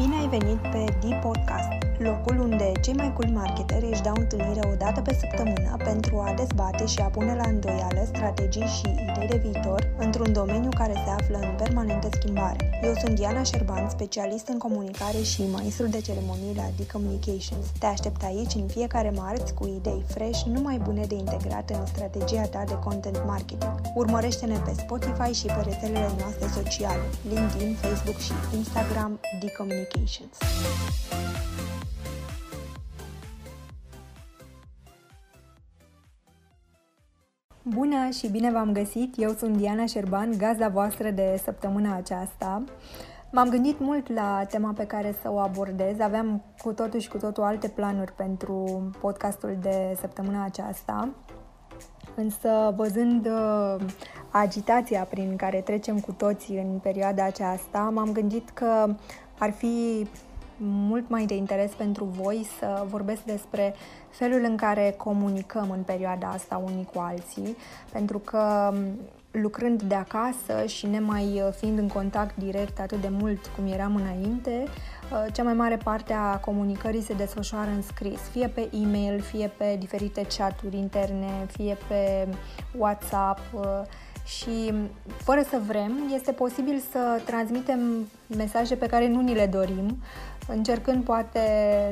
Bine ai venit pe D-Podcast, locul unde cei mai cool marketeri își dau întâlnire o dată pe săptămână pentru a dezbate și a pune la îndoială strategii și idei de viitor într-un domeniu care se află în permanentă schimbare. Eu sunt Diana Șerban, specialist în comunicare și maestru de ceremonii la D-Communications. Te aștept aici în fiecare marți cu idei fresh, numai bune de integrat în strategia ta de content marketing. Urmărește-ne pe Spotify și pe rețelele noastre sociale, LinkedIn, Facebook și Instagram D-Communications. Bună și bine v-am găsit! Eu sunt Diana Șerban, gazda voastră de săptămâna aceasta. M-am gândit mult la tema pe care să o abordez. Aveam cu totul și cu totul alte planuri pentru podcastul de săptămâna aceasta. Însă, văzând uh, agitația prin care trecem cu toții în perioada aceasta, m-am gândit că ar fi mult mai de interes pentru voi să vorbesc despre felul în care comunicăm în perioada asta unii cu alții, pentru că lucrând de acasă și nemai fiind în contact direct atât de mult cum eram înainte, cea mai mare parte a comunicării se desfășoară în scris, fie pe e-mail, fie pe diferite chaturi interne, fie pe WhatsApp și fără să vrem, este posibil să transmitem mesaje pe care nu ni le dorim, încercând poate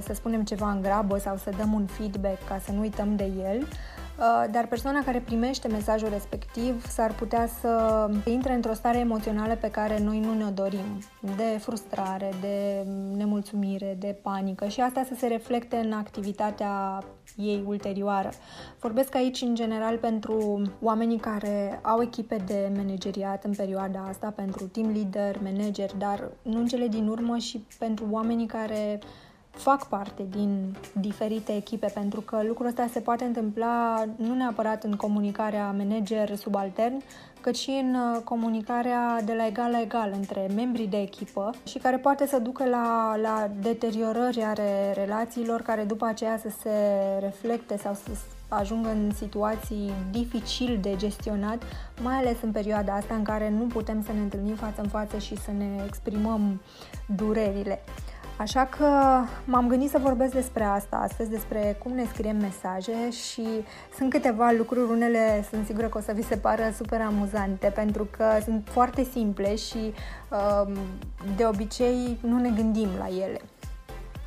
să spunem ceva în grabă sau să dăm un feedback ca să nu uităm de el, uh, dar persoana care primește mesajul respectiv s-ar putea să intre într-o stare emoțională pe care noi nu ne-o dorim, de frustrare, de nemulțumire, de panică și asta să se reflecte în activitatea ei ulterioară. Vorbesc aici în general pentru oamenii care au echipe de manageriat în perioada asta, pentru team leader, manager, dar nu în cele din urmă și pentru oamenii care fac parte din diferite echipe, pentru că lucrul ăsta se poate întâmpla nu neapărat în comunicarea manager-subaltern, cât și în uh, comunicarea de la egal la egal între membrii de echipă și care poate să ducă la, la deteriorări ale relațiilor care după aceea să se reflecte sau să ajungă în situații dificil de gestionat, mai ales în perioada asta în care nu putem să ne întâlnim față în față și să ne exprimăm durerile. Așa că m-am gândit să vorbesc despre asta astăzi, despre cum ne scriem mesaje și sunt câteva lucruri, unele sunt sigură că o să vi se pară super amuzante pentru că sunt foarte simple și um, de obicei nu ne gândim la ele.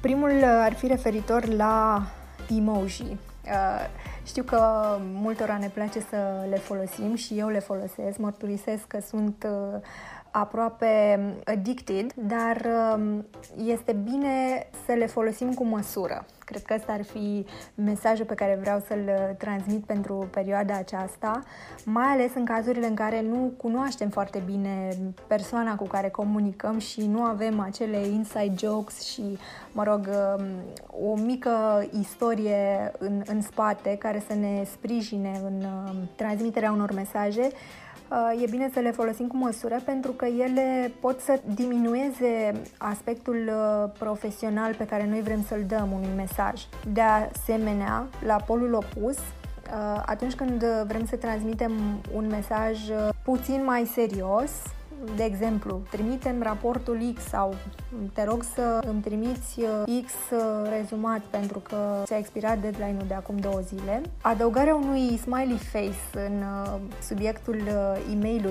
Primul ar fi referitor la emoji. Uh, știu că multora ne place să le folosim și eu le folosesc, mărturisesc că sunt uh, aproape addicted, dar um, este bine să le folosim cu măsură. Cred că ăsta ar fi mesajul pe care vreau să-l transmit pentru perioada aceasta, mai ales în cazurile în care nu cunoaștem foarte bine persoana cu care comunicăm și nu avem acele inside jokes și, mă rog, um, o mică istorie în, în spate care să ne sprijine în um, transmiterea unor mesaje e bine să le folosim cu măsură pentru că ele pot să diminueze aspectul uh, profesional pe care noi vrem să-l dăm unui mesaj. De asemenea, la polul opus, uh, atunci când vrem să transmitem un mesaj uh, puțin mai serios, de exemplu, trimitem raportul X sau te rog să îmi trimiți uh, X uh, rezumat pentru că ți-a expirat deadline-ul de acum două zile. Adăugarea unui smiley face în uh, subiectul e mail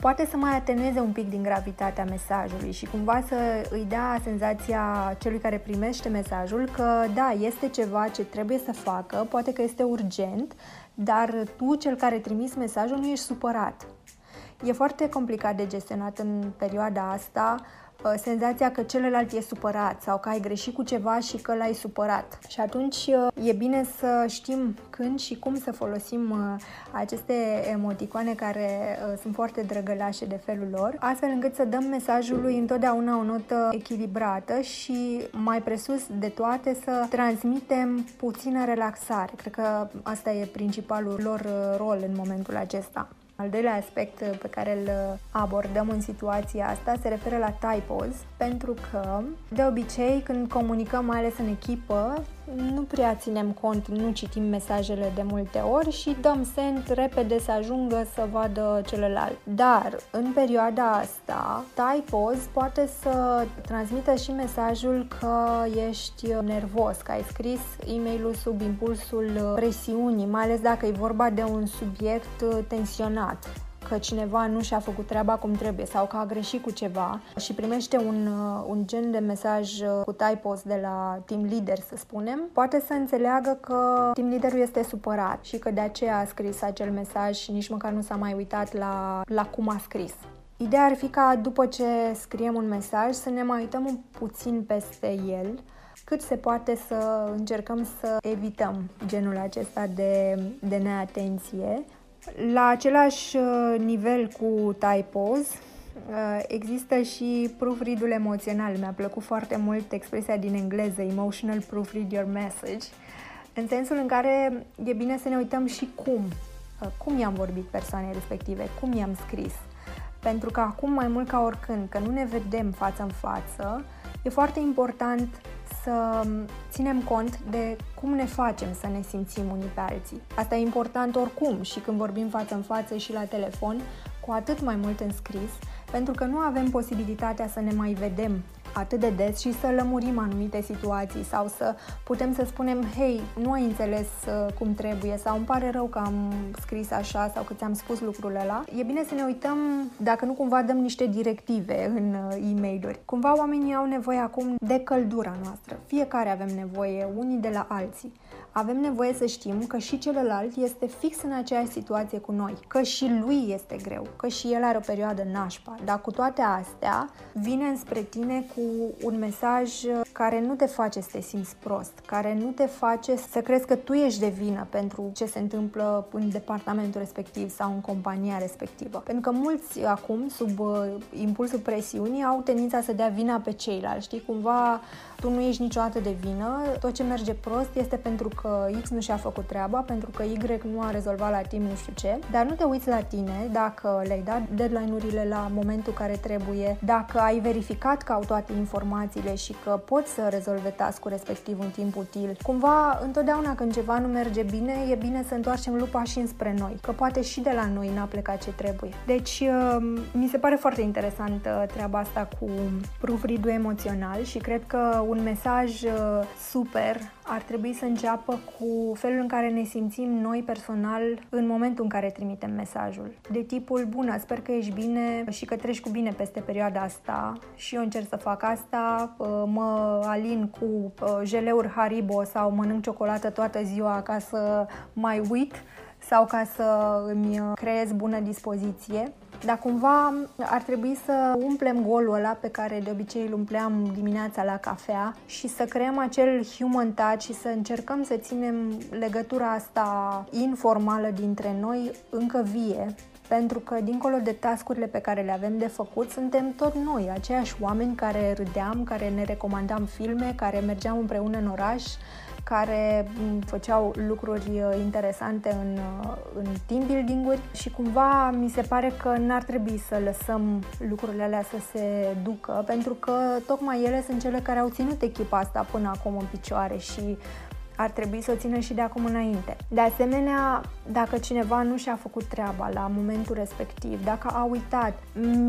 poate să mai atenueze un pic din gravitatea mesajului și cumva să îi dea senzația celui care primește mesajul că da, este ceva ce trebuie să facă, poate că este urgent, dar tu, cel care trimis mesajul, nu ești supărat. E foarte complicat de gestionat în perioada asta uh, senzația că celălalt e supărat sau că ai greșit cu ceva și că l-ai supărat. Și atunci uh, e bine să știm când și cum să folosim uh, aceste emoticoane care sunt foarte drăgălașe de felul lor, astfel încât să dăm mesajului întotdeauna o notă echilibrată și mai presus de toate să transmitem puțină relaxare. Cred că asta e principalul lor rol în momentul acesta. Al doilea aspect pe care îl abordăm în situația asta se referă la typos, pentru că, de obicei, când comunicăm, mai ales în echipă, nu prea ținem cont, nu citim mesajele de multe ori și dăm send repede să ajungă să vadă celălalt. Dar în perioada asta, typos poate să transmită și mesajul că ești nervos, că ai scris e mail sub impulsul presiunii, mai ales dacă e vorba de un subiect tensionat că cineva nu și-a făcut treaba cum trebuie sau că a greșit cu ceva și primește un, uh, un gen de mesaj uh, cu typos de la team leader, să spunem, poate să înțeleagă că team leaderul este supărat și că de aceea a scris acel mesaj și nici măcar nu s-a mai uitat la, la cum a scris. Ideea ar fi ca după ce scriem un mesaj să ne mai uităm un puțin peste el, cât se poate să încercăm să evităm genul acesta de, de neatenție la același uh, nivel cu typos, uh, există și proofread-ul emoțional. Mi-a plăcut foarte mult expresia din engleză, emotional proofread your message, în sensul în care e bine să ne uităm și cum, uh, cum i-am vorbit persoanei respective, cum i-am scris. Pentru că acum, mai mult ca oricând, că nu ne vedem față în față, e foarte important să ținem cont de cum ne facem să ne simțim unii pe alții. Asta e important oricum și când vorbim față în față și la telefon, cu atât mai mult în scris, pentru că nu avem posibilitatea să ne mai vedem atât de des și să lămurim anumite situații sau să putem să spunem, hei, nu ai înțeles uh, cum trebuie sau îmi pare rău că am scris așa sau că ți-am spus lucrul ăla. E bine să ne uităm dacă nu cumva dăm niște directive în uh, e mail Cumva oamenii au nevoie acum de căldura noastră. Fiecare avem nevoie unii de la alții avem nevoie să știm că și celălalt este fix în aceeași situație cu noi, că și lui este greu, că și el are o perioadă nașpa, dar cu toate astea vine înspre tine cu un mesaj care nu te face să te simți prost, care nu te face să crezi că tu ești de vină pentru ce se întâmplă în departamentul respectiv sau în compania respectivă. Pentru că mulți acum, sub uh, impulsul presiunii, au tendința să dea vina pe ceilalți, știi, cumva tu nu ești niciodată de vină, tot ce merge prost este pentru că X nu și-a făcut treaba, pentru că Y nu a rezolvat la timp nu știu ce, dar nu te uiți la tine dacă le-ai dat deadline-urile la momentul care trebuie, dacă ai verificat că au toate informațiile și că poți să rezolve task respectiv în timp util. Cumva, întotdeauna când ceva nu merge bine, e bine să întoarcem lupa și înspre noi, că poate și de la noi n-a plecat ce trebuie. Deci, um, mi se pare foarte interesantă treaba asta cu proofread emoțional și cred că un mesaj uh, super ar trebui să înceapă cu felul în care ne simțim noi personal în momentul în care trimitem mesajul. De tipul, bună, sper că ești bine și că treci cu bine peste perioada asta și eu încerc să fac asta, uh, mă alin cu uh, jeleuri Haribo sau mănânc ciocolată toată ziua ca să mai uit sau ca să îmi creez bună dispoziție. Dar cumva ar trebui să umplem golul ăla pe care de obicei îl umpleam dimineața la cafea și să creăm acel human touch și să încercăm să ținem legătura asta informală dintre noi încă vie pentru că dincolo de tascurile pe care le avem de făcut, suntem tot noi, aceiași oameni care râdeam, care ne recomandam filme, care mergeam împreună în oraș, care mm, făceau lucruri uh, interesante în, uh, în team building-uri și cumva mi se pare că n-ar trebui să lăsăm lucrurile alea să se ducă, pentru că tocmai ele sunt cele care au ținut echipa asta până acum în picioare și ar trebui să o țină și de acum înainte. De asemenea, dacă cineva nu și-a făcut treaba la momentul respectiv, dacă a uitat,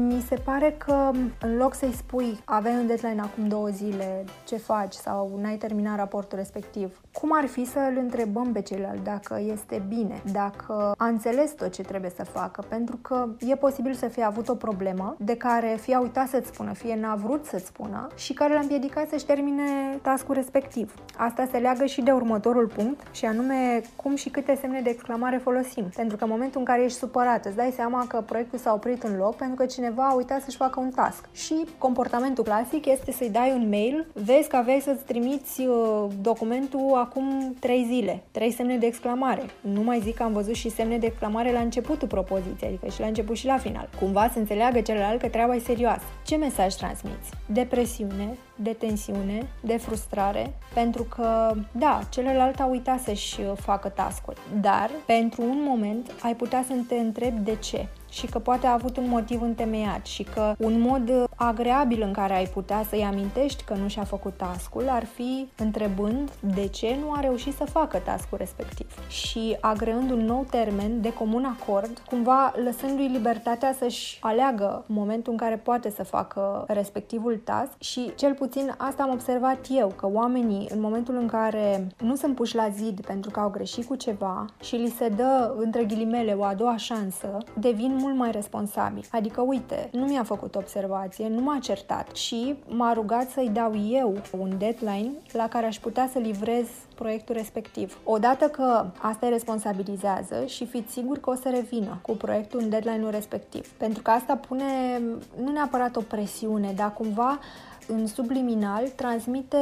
mi se pare că în loc să-i spui aveai un deadline acum două zile, ce faci sau n-ai terminat raportul respectiv, cum ar fi să îl întrebăm pe celălalt dacă este bine, dacă a înțeles tot ce trebuie să facă, pentru că e posibil să fie avut o problemă de care fie a uitat să-ți spună, fie n-a vrut să-ți spună și care l-a împiedicat să-și termine tascul respectiv. Asta se leagă și de următorul punct și anume cum și câte semne de exclamare folosim. Pentru că în momentul în care ești supărat, îți dai seama că proiectul s-a oprit în loc pentru că cineva a uitat să-și facă un task. Și comportamentul clasic este să-i dai un mail, vezi că aveai să-ți trimiți uh, documentul acum 3 zile, 3 semne de exclamare. Nu mai zic că am văzut și semne de exclamare la începutul propoziției, adică și la început și la final. Cumva să înțeleagă celălalt că treaba e serioasă. Ce mesaj transmiți? Depresiune, de tensiune, de frustrare, pentru că, da, celălalt a uitat să-și uh, facă task dar pentru un moment ai putea să te întrebi de ce și că poate a avut un motiv întemeiat și că un mod uh, agreabil în care ai putea să-i amintești că nu și-a făcut tascul ar fi întrebând de ce nu a reușit să facă tascul respectiv. Și agreând un nou termen de comun acord, cumva lăsându-i libertatea să-și aleagă momentul în care poate să facă respectivul task și cel puțin asta am observat eu, că oamenii în momentul în care nu sunt puși la zid pentru că au greșit cu ceva și li se dă între ghilimele o a doua șansă, devin mult mai responsabili. Adică, uite, nu mi-a făcut observație, nu m-a certat și m-a rugat să-i dau eu un deadline la care aș putea să livrez proiectul respectiv. Odată că asta îi responsabilizează și fiți sigur că o să revină cu proiectul în deadline-ul respectiv. Pentru că asta pune nu neapărat o presiune, dar cumva în subliminal transmite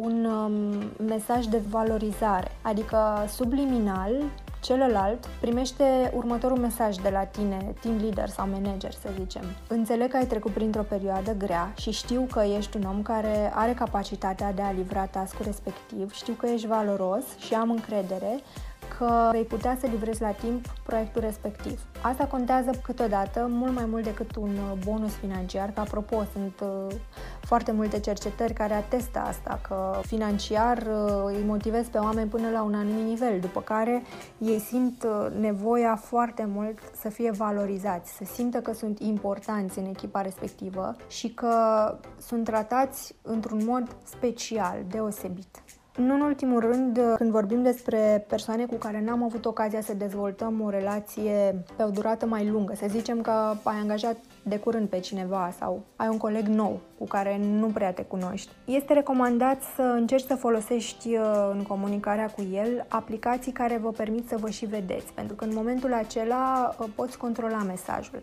un um, mesaj de valorizare. Adică subliminal Celălalt primește următorul mesaj de la tine, team leader sau manager, să zicem. Înțeleg că ai trecut printr-o perioadă grea și știu că ești un om care are capacitatea de a livra task respectiv, știu că ești valoros și am încredere că vei putea să livrezi la timp proiectul respectiv. Asta contează câteodată mult mai mult decât un bonus financiar, că apropo sunt uh, foarte multe cercetări care atestă asta, că financiar uh, îi motivezi pe oameni până la un anumit nivel, după care ei simt uh, nevoia foarte mult să fie valorizați, să simtă că sunt importanți în echipa respectivă și că sunt tratați într-un mod special, deosebit. Nu în ultimul rând, când vorbim despre persoane cu care n-am avut ocazia să dezvoltăm o relație pe o durată mai lungă, să zicem că ai angajat de curând pe cineva sau ai un coleg nou cu care nu prea te cunoști, este recomandat să încerci să folosești uh, în comunicarea cu el aplicații care vă permit să vă și vedeți, pentru că în momentul acela uh, poți controla mesajul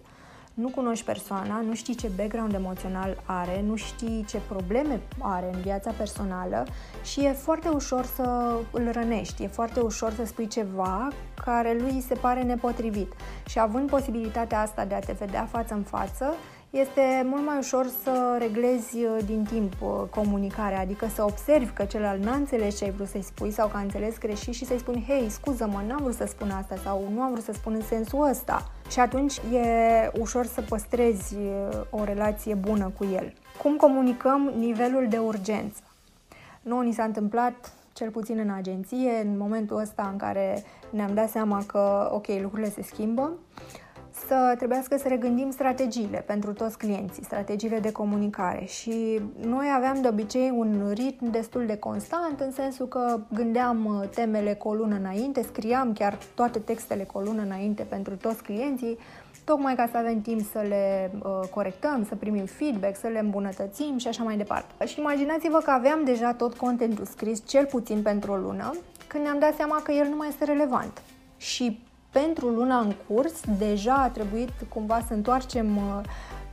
nu cunoști persoana, nu știi ce background emoțional are, nu știi ce probleme are în viața personală și e foarte ușor să îl rănești, e foarte ușor să spui ceva care lui se pare nepotrivit. Și având posibilitatea asta de a te vedea față în față, este mult mai ușor să reglezi uh, din timp uh, comunicarea, adică să observi că celălalt n-a înțeles ce ai vrut să-i spui sau că a înțeles greșit și să-i spuni, hei, scuză-mă, n-am vrut să spun asta sau nu am vrut să spun în sensul ăsta. Și atunci e ușor să păstrezi uh, o relație bună cu el. Cum comunicăm nivelul de urgență? Nu ni s-a întâmplat cel puțin în agenție, în momentul ăsta în care ne-am dat seama că, ok, lucrurile se schimbă, să trebuiască să regândim strategiile pentru toți clienții, strategiile de comunicare și noi aveam de obicei un ritm destul de constant în sensul că gândeam uh, temele cu o lună înainte, scriam chiar toate textele cu o lună înainte pentru toți clienții, tocmai ca să avem timp să le uh, corectăm, să primim feedback, să le îmbunătățim și așa mai departe. Și imaginați-vă că aveam deja tot contentul scris, cel puțin pentru o lună, când ne-am dat seama că el nu mai este relevant. Și pentru luna în curs deja a trebuit cumva să întoarcem uh,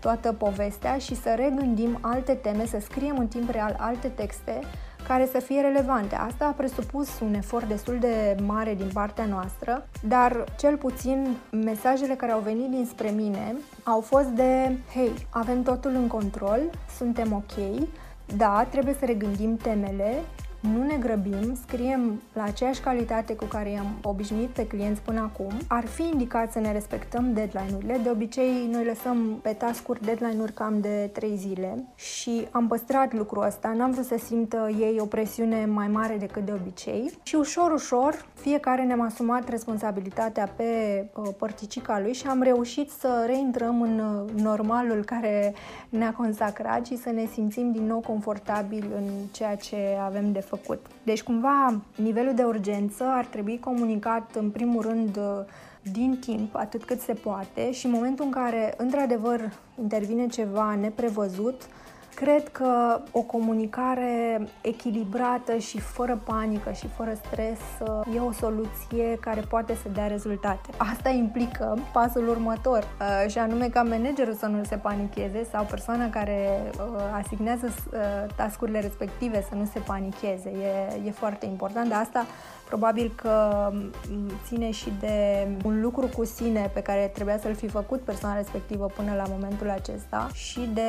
toată povestea și să regândim alte teme, să scriem în timp real alte texte care să fie relevante. Asta a presupus un efort destul de mare din partea noastră, dar cel puțin mesajele care au venit dinspre mine au fost de hei, avem totul în control, suntem ok, da, trebuie să regândim temele nu ne grăbim, scriem la aceeași calitate cu care i-am obișnuit pe clienți până acum. Ar fi indicat să ne respectăm deadline-urile. De obicei, noi lăsăm pe task-uri deadline-uri cam de 3 zile și am păstrat lucrul ăsta. N-am vrut să simtă ei o presiune mai mare decât de obicei și ușor, ușor, fiecare ne-am asumat responsabilitatea pe uh, părticica lui și am reușit să reintrăm în uh, normalul care ne-a consacrat și să ne simțim din nou confortabil în ceea ce avem de făcut. Deci, cumva, nivelul de urgență ar trebui comunicat, în primul rând, din timp, atât cât se poate și în momentul în care, într-adevăr, intervine ceva neprevăzut, Cred că o comunicare echilibrată și fără panică și fără stres e o soluție care poate să dea rezultate. Asta implică pasul următor uh, și anume ca managerul să nu se panicheze sau persoana care uh, asignează uh, tascurile respective să nu se panicheze. E, e foarte important, dar asta Probabil că ține și de un lucru cu sine pe care trebuia să-l fi făcut persoana respectivă până la momentul acesta și de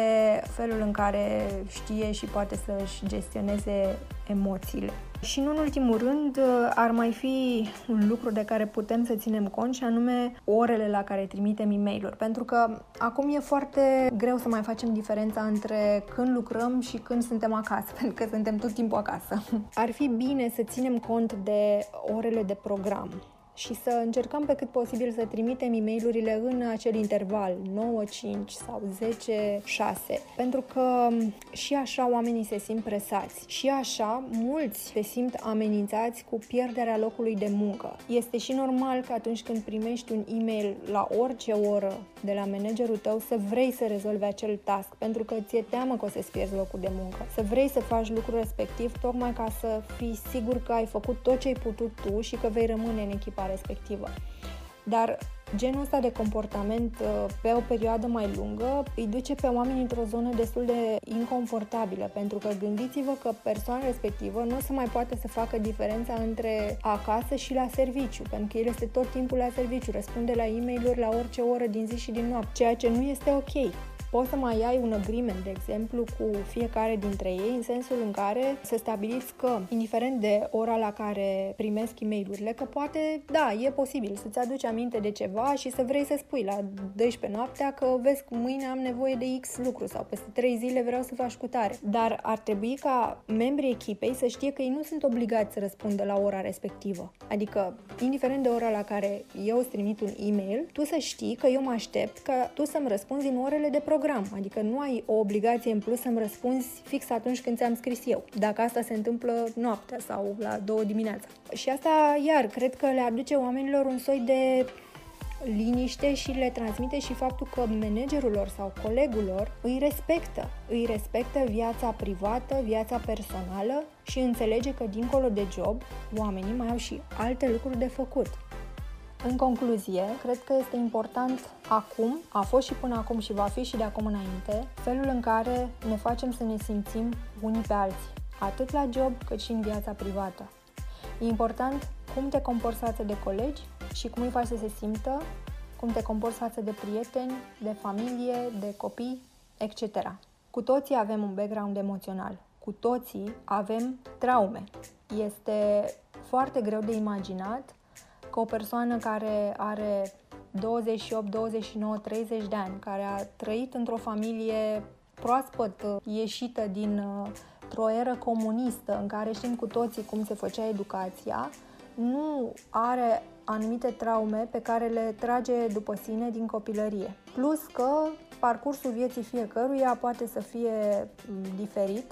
felul în care care știe și poate să-și gestioneze emoțiile. Și nu în ultimul rând, ar mai fi un lucru de care putem să ținem cont și anume orele la care trimitem e mail Pentru că acum e foarte greu să mai facem diferența între când lucrăm și când suntem acasă, pentru că suntem tot timpul acasă. Ar fi bine să ținem cont de orele de program și să încercăm pe cât posibil să trimitem e mail în acel interval 9-5 sau 10-6 pentru că și așa oamenii se simt presați și așa mulți se simt amenințați cu pierderea locului de muncă. Este și normal că atunci când primești un e-mail la orice oră de la managerul tău să vrei să rezolvi acel task pentru că ți-e teamă că o să-ți pierzi locul de muncă. Să vrei să faci lucrul respectiv tocmai ca să fii sigur că ai făcut tot ce ai putut tu și că vei rămâne în echipa respectivă. Dar genul ăsta de comportament uh, pe o perioadă mai lungă îi duce pe oameni într-o zonă destul de inconfortabilă, pentru că gândiți-vă că persoana respectivă nu o să mai poate să facă diferența între acasă și la serviciu, pentru că el este tot timpul la serviciu, răspunde la e mail la orice oră din zi și din noapte, ceea ce nu este ok poți să mai ai un agreement, de exemplu, cu fiecare dintre ei, în sensul în care să stabiliți că, indiferent de ora la care primesc e mail că poate, da, e posibil să-ți aduci aminte de ceva și să vrei să spui la 12 noaptea că vezi că mâine am nevoie de X lucru sau peste 3 zile vreau să faci cu tare. Dar ar trebui ca membrii echipei să știe că ei nu sunt obligați să răspundă la ora respectivă. Adică, indiferent de ora la care eu îți trimit un e-mail, tu să știi că eu mă aștept ca tu să-mi răspunzi în orele de program program, adică nu ai o obligație în plus să-mi răspunzi fix atunci când ți-am scris eu, dacă asta se întâmplă noaptea sau la două dimineața. Și asta, iar, cred că le aduce oamenilor un soi de liniște și le transmite și faptul că managerul lor sau colegul lor îi respectă. Îi respectă viața privată, viața personală și înțelege că dincolo de job, oamenii mai au și alte lucruri de făcut. În concluzie, cred că este important acum, a fost și până acum și va fi și de acum înainte, felul în care ne facem să ne simțim unii pe alții, atât la job cât și în viața privată. E important cum te comporți față de colegi și cum îi faci să se simtă, cum te comporți față de prieteni, de familie, de copii, etc. Cu toții avem un background emoțional, cu toții avem traume. Este foarte greu de imaginat că o persoană care are 28, 29, 30 de ani, care a trăit într-o familie proaspăt uh, ieșită din uh, o eră comunistă în care știm cu toții cum se făcea educația, nu are anumite traume pe care le trage după sine din copilărie. Plus că parcursul vieții fiecăruia poate să fie mm, diferit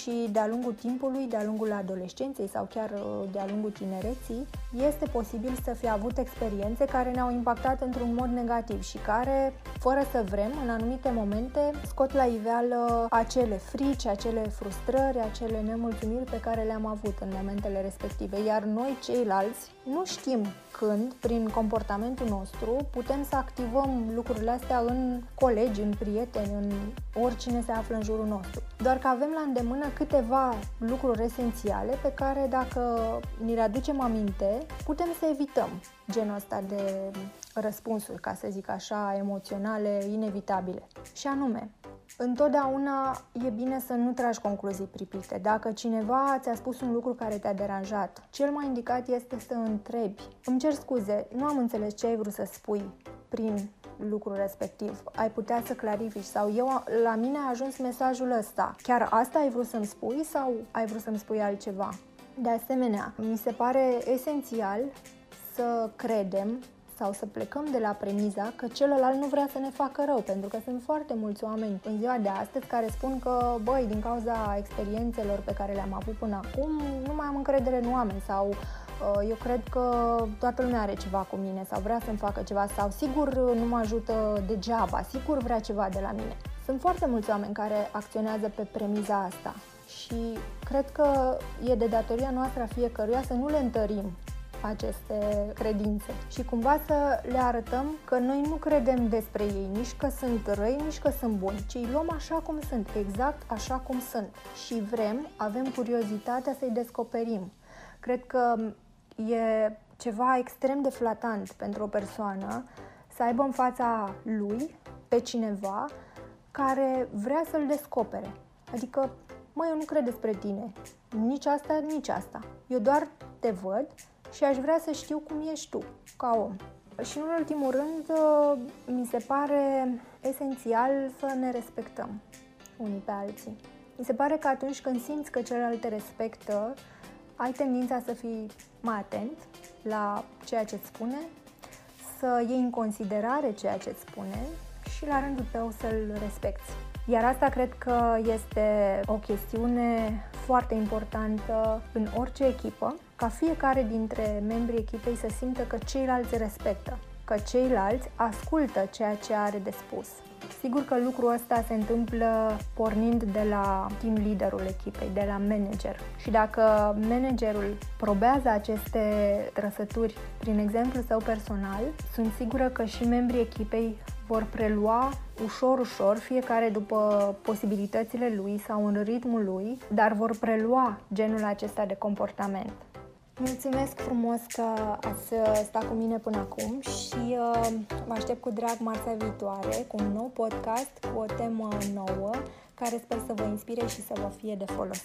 și de-a lungul timpului, de-a lungul adolescenței sau chiar uh, de-a lungul tinereții, este posibil să fi avut experiențe care ne-au impactat într-un mod negativ și care, fără să vrem, în anumite momente, scot la iveală acele frici, acele frustrări, acele nemulțumiri pe care le-am avut în momentele respective. Iar noi, ceilalți, nu știm când, prin comportamentul nostru, putem să activăm lucrurile astea în colegi, în prieteni, în oricine se află în jurul nostru. Doar că avem la îndemână câteva lucruri esențiale pe care, dacă ni le aducem aminte, putem să evităm genul ăsta de răspunsuri, ca să zic așa, emoționale, inevitabile. Și anume, Întotdeauna e bine să nu tragi concluzii pripite. Dacă cineva ți-a spus un lucru care te-a deranjat, cel mai indicat este să întrebi. Îmi cer scuze, nu am înțeles ce ai vrut să spui prin lucrul respectiv. Ai putea să clarifici sau eu, la mine a ajuns mesajul ăsta. Chiar asta ai vrut să-mi spui sau ai vrut să-mi spui altceva? De asemenea, mi se pare esențial să credem sau să plecăm de la premiza că celălalt nu vrea să ne facă rău, pentru că sunt foarte mulți oameni în ziua de astăzi care spun că, băi, din cauza experiențelor pe care le-am avut până acum, nu mai am încredere în oameni sau uh, eu cred că toată lumea are ceva cu mine sau vrea să-mi facă ceva sau sigur nu mă ajută degeaba, sigur vrea ceva de la mine. Sunt foarte mulți oameni care acționează pe premiza asta și cred că e de datoria noastră a fiecăruia să nu le întărim aceste credințe și cumva să le arătăm că noi nu credem despre ei nici că sunt răi, nici că sunt buni, ci îi luăm așa cum sunt, exact așa cum sunt și vrem, avem curiozitatea să-i descoperim. Cred că e ceva extrem de flatant pentru o persoană să aibă în fața lui pe cineva care vrea să-l descopere. Adică, mă, eu nu cred despre tine. Nici asta, nici asta. Eu doar te văd și aș vrea să știu cum ești tu, ca om. Și în ultimul rând, mi se pare esențial să ne respectăm unii pe alții. Mi se pare că atunci când simți că celălalt te respectă, ai tendința să fii mai atent la ceea ce îți spune, să iei în considerare ceea ce îți spune și la rândul tău să-l respecti. Iar asta cred că este o chestiune foarte importantă în orice echipă, ca fiecare dintre membrii echipei să simtă că ceilalți respectă, că ceilalți ascultă ceea ce are de spus. Sigur că lucrul ăsta se întâmplă pornind de la team leaderul echipei, de la manager. Și dacă managerul probează aceste trăsături prin exemplu său personal, sunt sigură că și membrii echipei vor prelua ușor, ușor, fiecare după posibilitățile lui sau în ritmul lui, dar vor prelua genul acesta de comportament. Mulțumesc frumos că ați stat cu mine până acum și uh, vă aștept cu drag marțea viitoare cu un nou podcast cu o temă nouă care sper să vă inspire și să vă fie de folos.